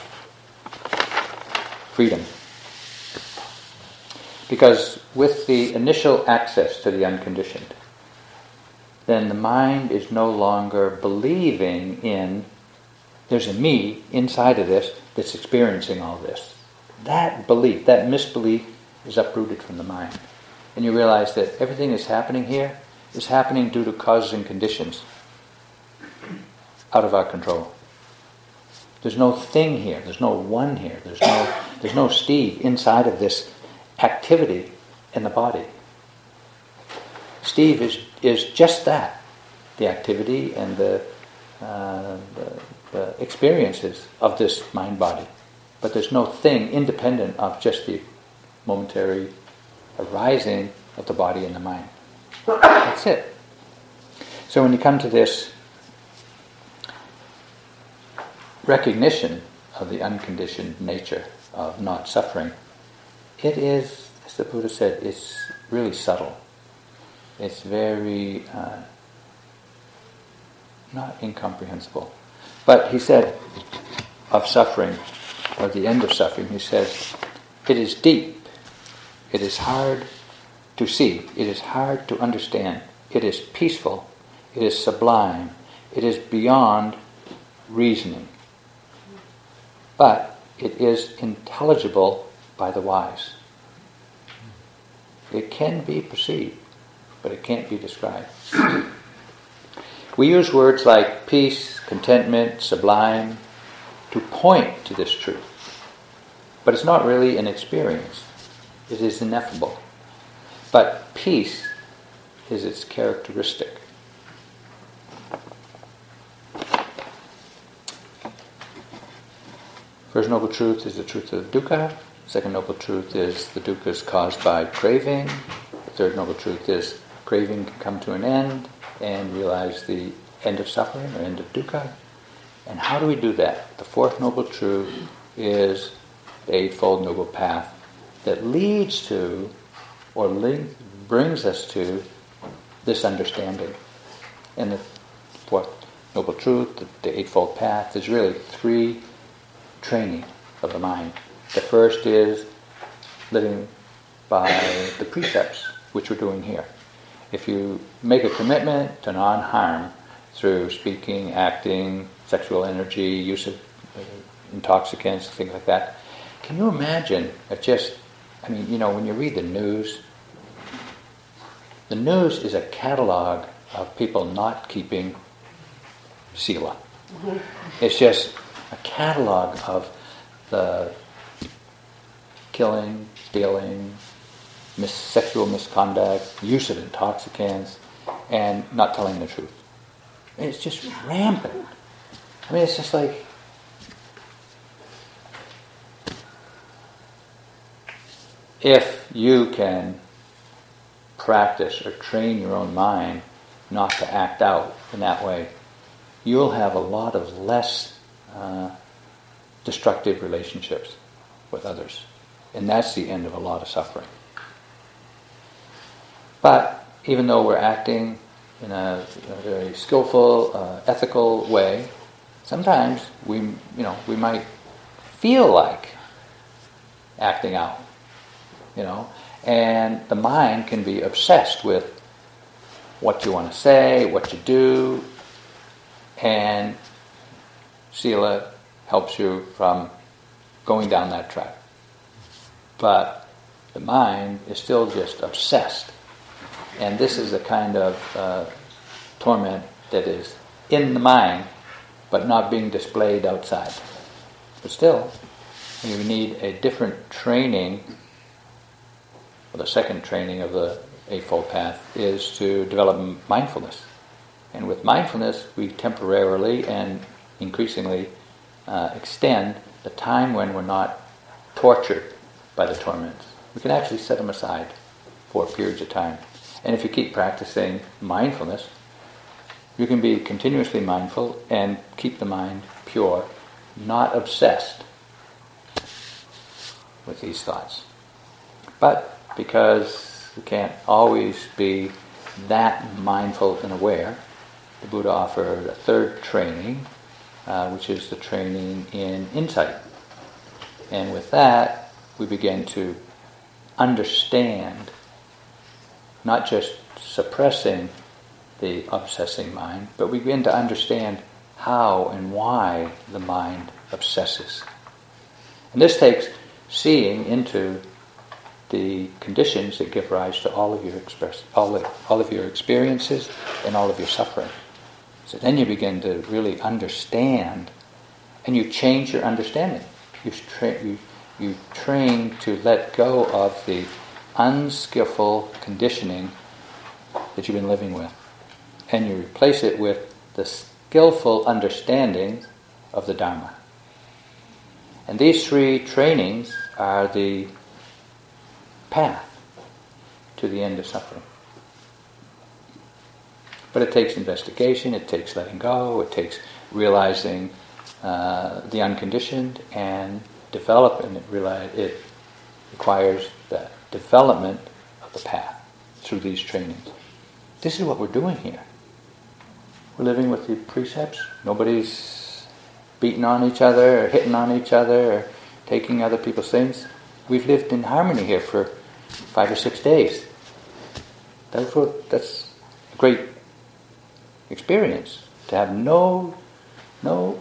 freedom. Because with the initial access to the unconditioned, then the mind is no longer believing in there's a me inside of this that's experiencing all this. That belief, that misbelief, is uprooted from the mind. And you realize that everything that's happening here is happening due to causes and conditions out of our control. There's no thing here, there's no one here, there's no, there's no Steve inside of this activity in the body. Steve is, is just that the activity and the, uh, the, the experiences of this mind body. But there's no thing independent of just the momentary arising of the body and the mind. That's it. So when you come to this recognition of the unconditioned nature of not suffering, it is, as the Buddha said, it's really subtle. It's very uh, not incomprehensible. But he said of suffering, or the end of suffering, he says, it is deep it is hard to see. It is hard to understand. It is peaceful. It is sublime. It is beyond reasoning. But it is intelligible by the wise. It can be perceived, but it can't be described. We use words like peace, contentment, sublime to point to this truth. But it's not really an experience. It is ineffable. But peace is its characteristic. First noble truth is the truth of dukkha. Second noble truth is the dukkha is caused by craving. Third noble truth is craving can come to an end and realize the end of suffering or end of dukkha. And how do we do that? The fourth noble truth is the Eightfold Noble Path that leads to or link, brings us to this understanding. And the fourth noble truth, the, the Eightfold Path, is really three training of the mind. The first is living by the precepts, which we're doing here. If you make a commitment to non harm through speaking, acting, sexual energy, use of uh, intoxicants, things like that, can you imagine if just I mean, you know, when you read the news, the news is a catalog of people not keeping sila. Mm-hmm. It's just a catalog of the killing, stealing, mis- sexual misconduct, use of intoxicants, and not telling the truth. It's just rampant. I mean, it's just like if you can practice or train your own mind not to act out in that way, you'll have a lot of less uh, destructive relationships with others. And that's the end of a lot of suffering. But even though we're acting in a, a very skillful, uh, ethical way, sometimes we, you know, we might feel like acting out, you know, and the mind can be obsessed with what you want to say, what you do, and Sila helps you from going down that track. But the mind is still just obsessed. And this is a kind of uh, torment that is in the mind, but not being displayed outside. But still, you need a different training. Well, the second training of the Eightfold Path is to develop mindfulness. And with mindfulness, we temporarily and increasingly uh, extend the time when we're not tortured by the torments. We can actually set them aside for periods of time. And if you keep practicing mindfulness, you can be continuously mindful and keep the mind pure, not obsessed with these thoughts. But because we can't always be that mindful and aware, the Buddha offered a third training, uh, which is the training in insight. And with that, we begin to understand, not just suppressing the obsessing mind, but we begin to understand how and why the mind obsesses. And this takes seeing into the conditions that give rise to all of your express, all of, all of your experiences and all of your suffering. So then you begin to really understand, and you change your understanding. You, tra- you, you train to let go of the unskillful conditioning that you've been living with, and you replace it with the skillful understanding of the Dharma. And these three trainings are the path to the end of suffering. But it takes investigation, it takes letting go, it takes realizing uh, the unconditioned and development. It, realize, it requires the development of the path through these trainings. This is what we're doing here. We're living with the precepts. Nobody's beating on each other or hitting on each other or taking other people's things. We've lived in harmony here for five or six days. That's what that's a great experience to have no no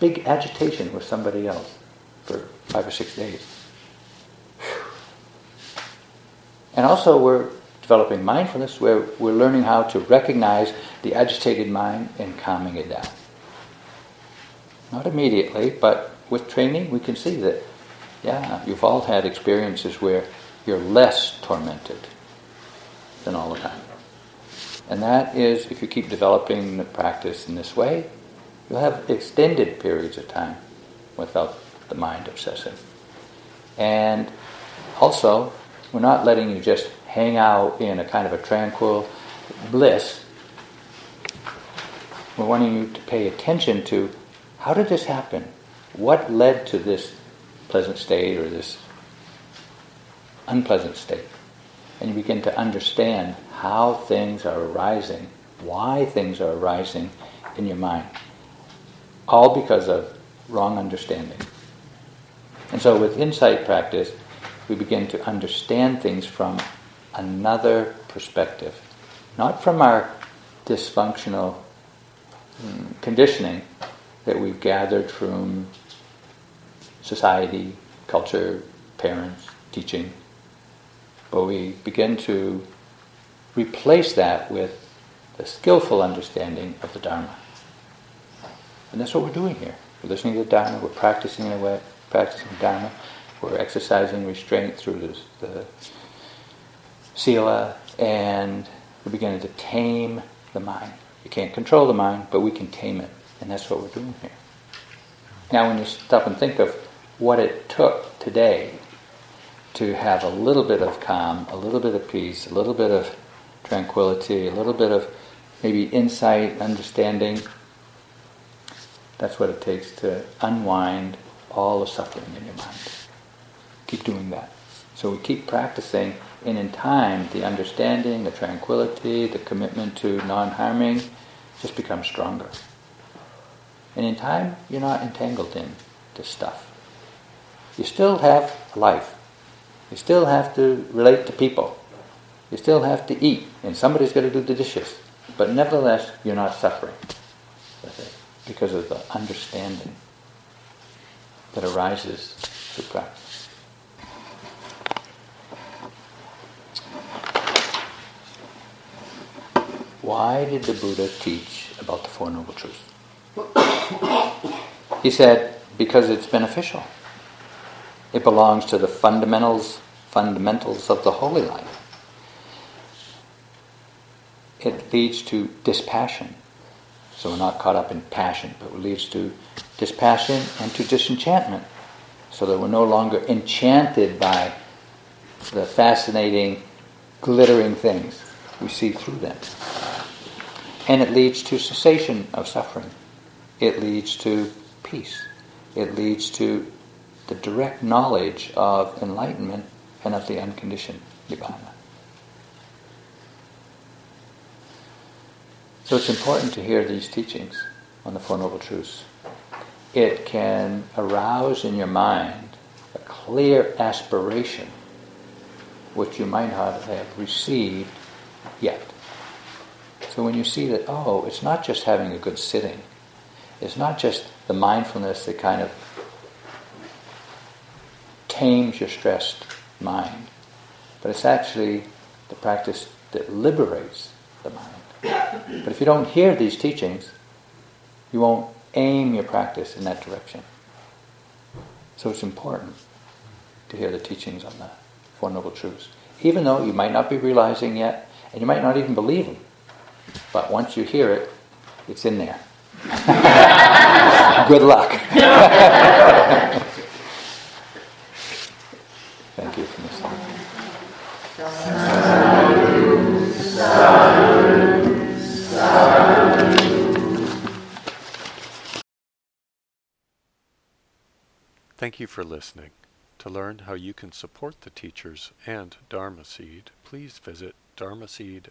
big agitation with somebody else for five or six days. And also we're developing mindfulness where we're learning how to recognize the agitated mind and calming it down. Not immediately, but with training we can see that yeah, you've all had experiences where you're less tormented than all the time. And that is, if you keep developing the practice in this way, you'll have extended periods of time without the mind obsessing. And also, we're not letting you just hang out in a kind of a tranquil bliss. We're wanting you to pay attention to how did this happen? What led to this pleasant state or this unpleasant state. And you begin to understand how things are arising, why things are arising in your mind. All because of wrong understanding. And so with insight practice, we begin to understand things from another perspective, not from our dysfunctional mm, conditioning that we've gathered from society, culture, parents, teaching. But we begin to replace that with the skillful understanding of the Dharma. And that's what we're doing here. We're listening to the Dharma, we're practicing in a way, practicing Dharma, we're exercising restraint through the Sila, and we're beginning to tame the mind. You can't control the mind, but we can tame it. And that's what we're doing here. Now, when you stop and think of what it took today to have a little bit of calm, a little bit of peace, a little bit of tranquility, a little bit of maybe insight, understanding. That's what it takes to unwind all the suffering in your mind. Keep doing that. So we keep practicing, and in time, the understanding, the tranquility, the commitment to non-harming just becomes stronger. And in time, you're not entangled in this stuff. You still have life. You still have to relate to people. You still have to eat, and somebody's got to do the dishes. But nevertheless, you're not suffering because of the understanding that arises through practice. Why did the Buddha teach about the Four Noble Truths? He said, because it's beneficial. It belongs to the fundamentals, fundamentals of the holy life. It leads to dispassion. So we're not caught up in passion, but it leads to dispassion and to disenchantment. So that we're no longer enchanted by the fascinating, glittering things. We see through them. And it leads to cessation of suffering. It leads to peace. It leads to the direct knowledge of enlightenment and of the unconditioned nibbana. So it's important to hear these teachings on the Four Noble Truths. It can arouse in your mind a clear aspiration which you might not have received yet. So when you see that, oh, it's not just having a good sitting, it's not just the mindfulness that kind of tames your stressed mind, but it's actually the practice that liberates the mind. But if you don't hear these teachings, you won't aim your practice in that direction. So it's important to hear the teachings on the Four Noble Truths. Even though you might not be realizing yet, and you might not even believe them, but once you hear it, it's in there. Good luck. Thank you for listening. Thank you for listening. To learn how you can support the teachers and Dharma Seed, please visit dharmaseed.org